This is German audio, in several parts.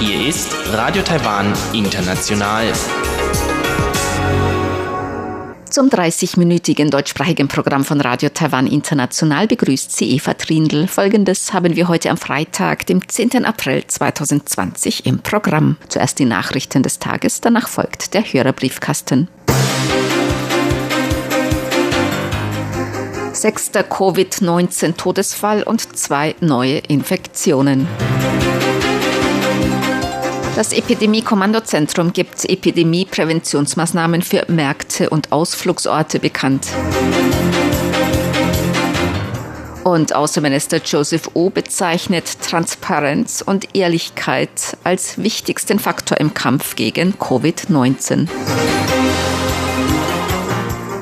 Hier ist Radio Taiwan International. Zum 30-minütigen deutschsprachigen Programm von Radio Taiwan International begrüßt sie Eva Trindl. Folgendes haben wir heute am Freitag, dem 10. April 2020 im Programm. Zuerst die Nachrichten des Tages, danach folgt der Hörerbriefkasten. Sechster Covid-19-Todesfall und zwei neue Infektionen. Das Epidemie-Kommandozentrum gibt Epidemie-Präventionsmaßnahmen für Märkte und Ausflugsorte bekannt. Und Außenminister Joseph O bezeichnet Transparenz und Ehrlichkeit als wichtigsten Faktor im Kampf gegen Covid-19.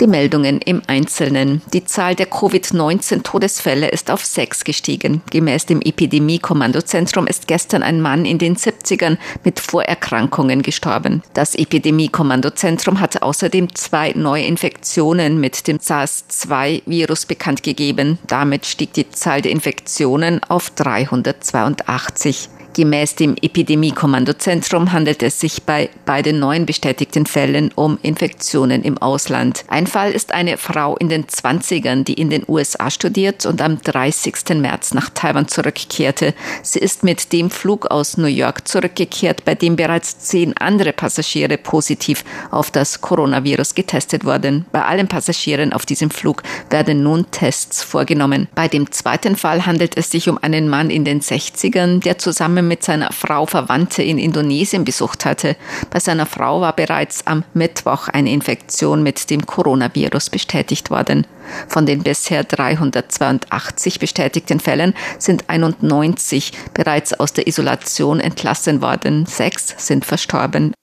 Die Meldungen im Einzelnen. Die Zahl der Covid-19-Todesfälle ist auf sechs gestiegen. Gemäß dem Epidemie-Kommandozentrum ist gestern ein Mann in den 70ern mit Vorerkrankungen gestorben. Das Epidemie-Kommandozentrum hat außerdem zwei neue Infektionen mit dem SARS-2-Virus bekannt gegeben. Damit stieg die Zahl der Infektionen auf 382. Gemäß dem Epidemie-Kommandozentrum handelt es sich bei beiden neuen bestätigten Fällen um Infektionen im Ausland. Ein Fall ist eine Frau in den 20ern, die in den USA studiert und am 30. März nach Taiwan zurückkehrte. Sie ist mit dem Flug aus New York zurückgekehrt, bei dem bereits zehn andere Passagiere positiv auf das Coronavirus getestet wurden. Bei allen Passagieren auf diesem Flug werden nun Tests vorgenommen. Bei dem zweiten Fall handelt es sich um einen Mann in den 60ern, der zusammen zusammen mit seiner Frau Verwandte in Indonesien besucht hatte. Bei seiner Frau war bereits am Mittwoch eine Infektion mit dem Coronavirus bestätigt worden. Von den bisher 382 bestätigten Fällen sind 91 bereits aus der Isolation entlassen worden. Sechs sind verstorben.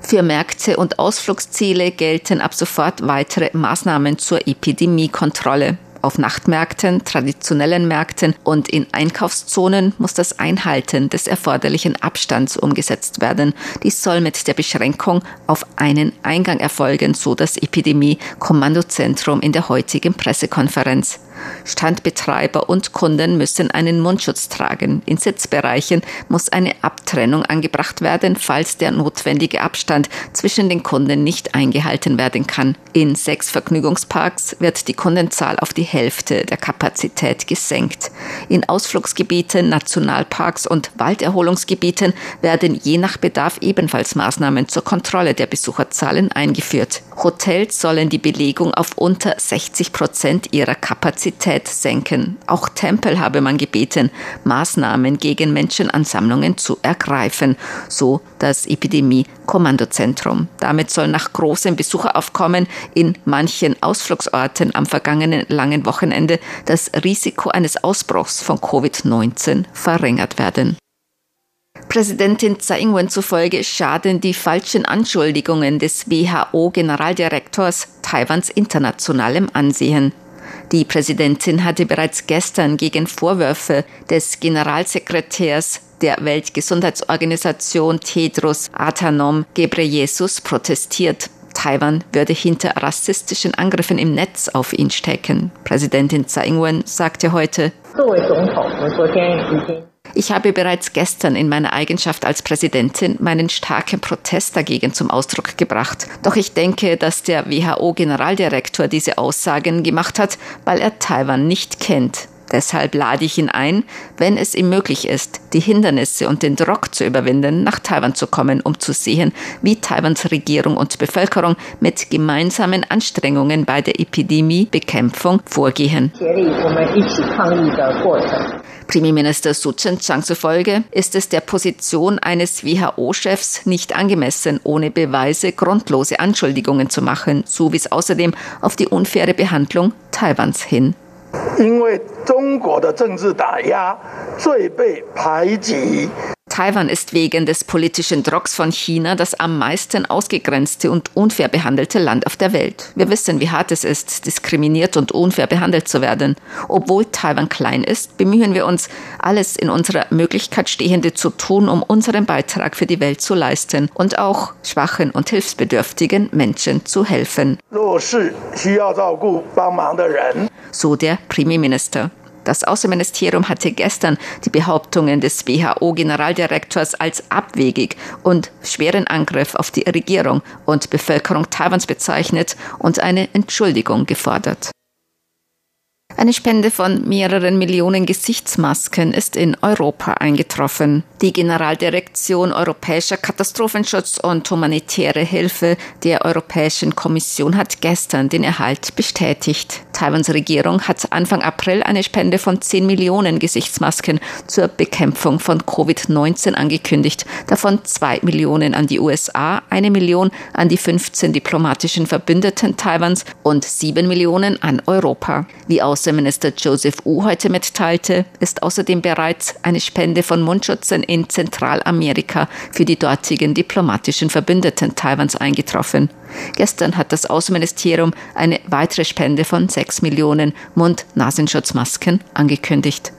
Für Märkte und Ausflugsziele gelten ab sofort weitere Maßnahmen zur Epidemiekontrolle. Auf Nachtmärkten, traditionellen Märkten und in Einkaufszonen muss das Einhalten des erforderlichen Abstands umgesetzt werden. Dies soll mit der Beschränkung auf einen Eingang erfolgen, so das Epidemie-Kommandozentrum in der heutigen Pressekonferenz. Standbetreiber und Kunden müssen einen Mundschutz tragen. In Sitzbereichen muss eine Abtrennung angebracht werden, falls der notwendige Abstand zwischen den Kunden nicht eingehalten werden kann. In sechs Vergnügungsparks wird die Kundenzahl auf die Hälfte der Kapazität gesenkt. In Ausflugsgebieten, Nationalparks und Walderholungsgebieten werden je nach Bedarf ebenfalls Maßnahmen zur Kontrolle der Besucherzahlen eingeführt. Hotels sollen die Belegung auf unter 60 Prozent ihrer Kapazität senken. Auch Tempel habe man gebeten, Maßnahmen gegen Menschenansammlungen zu ergreifen, so das Epidemie-Kommandozentrum. Damit soll nach großem Besucheraufkommen in manchen Ausflugsorten am vergangenen langen Wochenende das Risiko eines Ausbruchs von Covid-19 verringert werden. Präsidentin Tsai Ing-wen zufolge schaden die falschen Anschuldigungen des WHO-Generaldirektors Taiwans internationalem Ansehen. Die Präsidentin hatte bereits gestern gegen Vorwürfe des Generalsekretärs der Weltgesundheitsorganisation Tedros Adhanom Ghebreyesus protestiert. Taiwan würde hinter rassistischen Angriffen im Netz auf ihn stecken. Präsidentin Tsai Ing-wen sagte heute, ich habe bereits gestern in meiner Eigenschaft als Präsidentin meinen starken Protest dagegen zum Ausdruck gebracht. Doch ich denke, dass der WHO-Generaldirektor diese Aussagen gemacht hat, weil er Taiwan nicht kennt. Deshalb lade ich ihn ein, wenn es ihm möglich ist, die Hindernisse und den Druck zu überwinden, nach Taiwan zu kommen, um zu sehen, wie Taiwans Regierung und Bevölkerung mit gemeinsamen Anstrengungen bei der Epidemiebekämpfung vorgehen. Premierminister Su Chen-Chang zufolge ist es der Position eines WHO-Chefs nicht angemessen, ohne Beweise grundlose Anschuldigungen zu machen, so wie es außerdem auf die unfaire Behandlung Taiwans hin 因为中国的政治打压最被排挤。Taiwan ist wegen des politischen Drucks von China das am meisten ausgegrenzte und unfair behandelte Land auf der Welt. Wir wissen, wie hart es ist, diskriminiert und unfair behandelt zu werden. Obwohl Taiwan klein ist, bemühen wir uns, alles in unserer Möglichkeit Stehende zu tun, um unseren Beitrag für die Welt zu leisten und auch schwachen und hilfsbedürftigen Menschen zu helfen. So der Premierminister. Das Außenministerium hatte gestern die Behauptungen des WHO-Generaldirektors als abwegig und schweren Angriff auf die Regierung und Bevölkerung Taiwans bezeichnet und eine Entschuldigung gefordert. Eine Spende von mehreren Millionen Gesichtsmasken ist in Europa eingetroffen. Die Generaldirektion Europäischer Katastrophenschutz und humanitäre Hilfe der Europäischen Kommission hat gestern den Erhalt bestätigt. Taiwans Regierung hat Anfang April eine Spende von 10 Millionen Gesichtsmasken zur Bekämpfung von Covid-19 angekündigt, davon 2 Millionen an die USA, eine Million an die 15 diplomatischen Verbündeten Taiwans und 7 Millionen an Europa. Wie Außenminister Joseph Wu heute mitteilte, ist außerdem bereits eine Spende von Mundschutzen in Zentralamerika für die dortigen diplomatischen Verbündeten Taiwans eingetroffen. Gestern hat das Außenministerium eine weitere Spende von 6 Millionen Mund-Nasenschutzmasken angekündigt.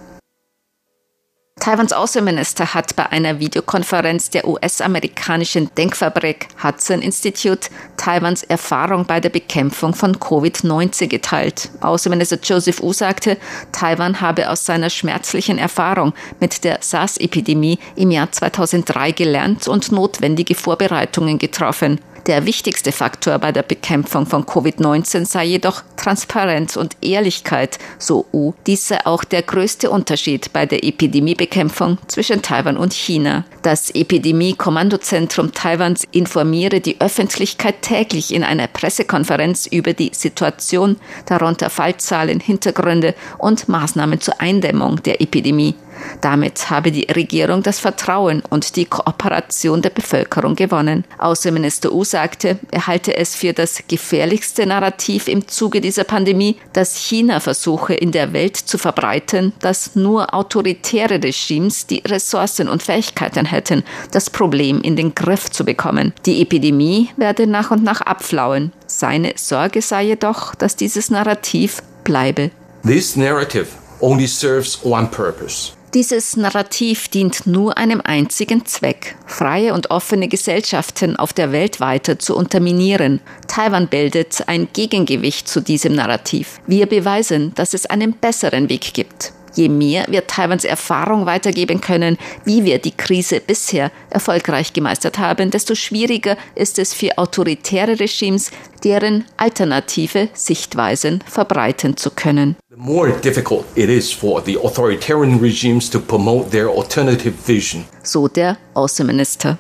Taiwans Außenminister hat bei einer Videokonferenz der US-amerikanischen Denkfabrik Hudson Institute Taiwans Erfahrung bei der Bekämpfung von Covid-19 geteilt. Außenminister Joseph Wu sagte, Taiwan habe aus seiner schmerzlichen Erfahrung mit der SARS-Epidemie im Jahr 2003 gelernt und notwendige Vorbereitungen getroffen. Der wichtigste Faktor bei der Bekämpfung von Covid-19 sei jedoch Transparenz und Ehrlichkeit, so U. Dies sei auch der größte Unterschied bei der Epidemiebekämpfung zwischen Taiwan und China. Das Epidemie-Kommandozentrum Taiwans informiere die Öffentlichkeit täglich in einer Pressekonferenz über die Situation, darunter Fallzahlen, Hintergründe und Maßnahmen zur Eindämmung der Epidemie. Damit habe die Regierung das Vertrauen und die Kooperation der Bevölkerung gewonnen. Außenminister U sagte, er halte es für das gefährlichste Narrativ im Zuge dieser Pandemie, dass China versuche in der Welt zu verbreiten, dass nur autoritäre Regimes die Ressourcen und Fähigkeiten hätten, das Problem in den Griff zu bekommen. Die Epidemie werde nach und nach abflauen. Seine Sorge sei jedoch, dass dieses Narrativ bleibe. This narrative only serves one purpose dieses Narrativ dient nur einem einzigen Zweck, freie und offene Gesellschaften auf der Welt weiter zu unterminieren. Taiwan bildet ein Gegengewicht zu diesem Narrativ. Wir beweisen, dass es einen besseren Weg gibt. Je mehr wir Taiwans Erfahrung weitergeben können, wie wir die Krise bisher erfolgreich gemeistert haben, desto schwieriger ist es für autoritäre Regimes, deren alternative Sichtweisen verbreiten zu können. More difficult it is for the authoritarian regimes to promote their alternative vision. So der Außenminister.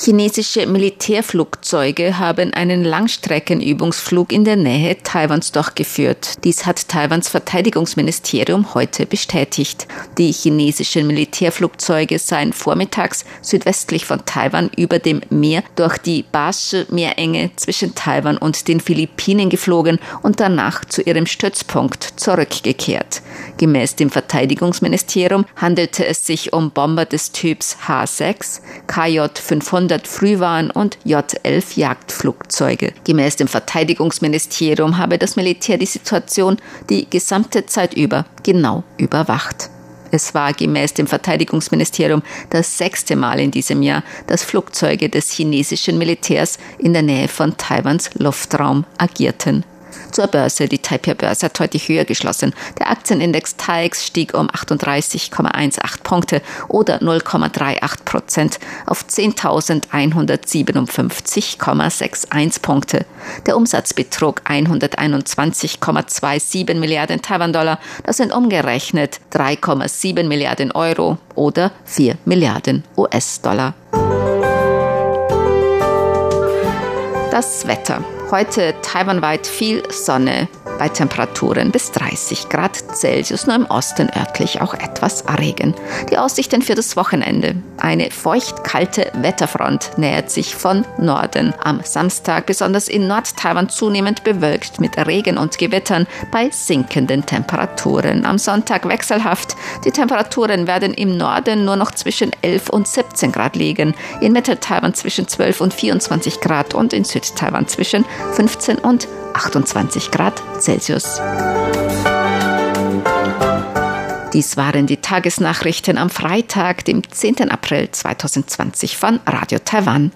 Chinesische Militärflugzeuge haben einen Langstreckenübungsflug in der Nähe Taiwans durchgeführt. Dies hat Taiwans Verteidigungsministerium heute bestätigt. Die chinesischen Militärflugzeuge seien vormittags südwestlich von Taiwan über dem Meer durch die Bashi-Meerenge zwischen Taiwan und den Philippinen geflogen und danach zu ihrem Stützpunkt zurückgekehrt. Gemäß dem Verteidigungsministerium handelte es sich um Bomber des Typs H6, KJ 500 100 Frühwahn- und J-11 Jagdflugzeuge. Gemäß dem Verteidigungsministerium habe das Militär die Situation die gesamte Zeit über genau überwacht. Es war gemäß dem Verteidigungsministerium das sechste Mal in diesem Jahr, dass Flugzeuge des chinesischen Militärs in der Nähe von Taiwans Luftraum agierten. Zur Börse. Die Taipei-Börse hat heute höher geschlossen. Der Aktienindex TAIX stieg um 38,18 Punkte oder 0,38 Prozent auf 10.157,61 Punkte. Der Umsatz betrug 121,27 Milliarden Taiwan-Dollar. Das sind umgerechnet 3,7 Milliarden Euro oder 4 Milliarden US-Dollar. Das Wetter. Heute taiwanweit viel Sonne bei Temperaturen bis 30 Grad Celsius, nur im Osten örtlich auch etwas Regen. Die Aussichten für das Wochenende. Eine feucht-kalte Wetterfront nähert sich von Norden. Am Samstag besonders in Nord-Taiwan zunehmend bewölkt mit Regen und Gewittern bei sinkenden Temperaturen. Am Sonntag wechselhaft. Die Temperaturen werden im Norden nur noch zwischen 11 und 17 Grad liegen, in Mittel-Taiwan zwischen 12 und 24 Grad und in Süd-Taiwan zwischen 15 und 28 Grad Celsius. Dies waren die Tagesnachrichten am Freitag, dem 10. April 2020 von Radio Taiwan